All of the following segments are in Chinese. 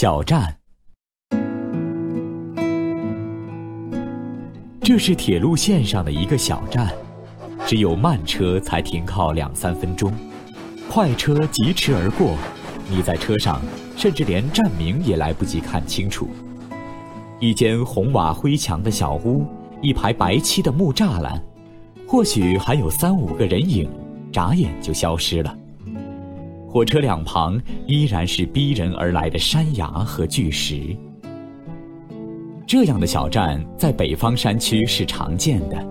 小站。这是铁路线上的一个小站，只有慢车才停靠两三分钟，快车疾驰而过，你在车上甚至连站名也来不及看清楚。一间红瓦灰墙的小屋，一排白漆的木栅栏，或许还有三五个人影，眨眼就消失了。火车两旁依然是逼人而来的山崖和巨石。这样的小站在北方山区是常见的。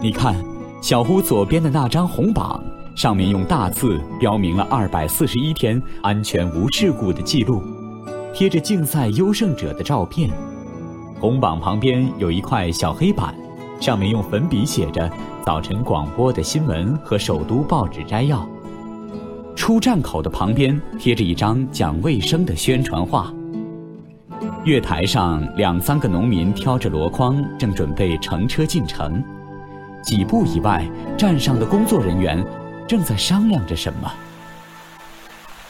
你看，小屋左边的那张红榜，上面用大字标明了二百四十一天安全无事故的记录，贴着竞赛优胜者的照片。红榜旁边有一块小黑板，上面用粉笔写着早晨广播的新闻和首都报纸摘要。出站口的旁边贴着一张讲卫生的宣传画。月台上，两三个农民挑着箩筐，正准备乘车进城。几步以外，站上的工作人员正在商量着什么。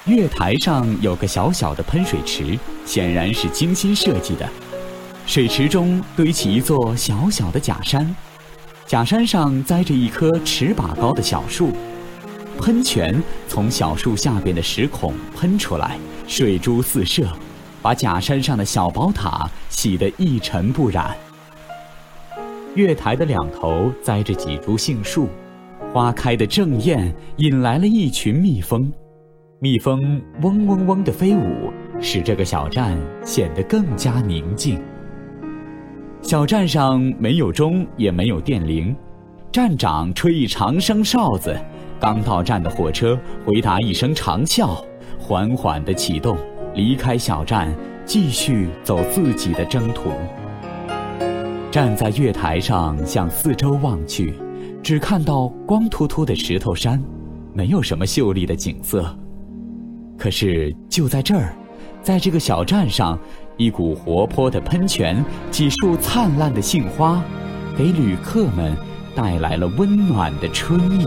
月台上有个小小的喷水池，显然是精心设计的。水池中堆起一座小小的假山，假山上栽着一棵尺把高的小树，喷泉从小树下边的石孔喷出来，水珠四射。把假山上的小宝塔洗得一尘不染。月台的两头栽着几株杏树，花开的正艳，引来了一群蜜蜂。蜜蜂嗡嗡嗡的飞舞，使这个小站显得更加宁静。小站上没有钟，也没有电铃，站长吹一长声哨子，刚到站的火车回答一声长啸，缓缓地启动。离开小站，继续走自己的征途。站在月台上向四周望去，只看到光秃秃的石头山，没有什么秀丽的景色。可是就在这儿，在这个小站上，一股活泼的喷泉，几束灿烂的杏花，给旅客们带来了温暖的春意。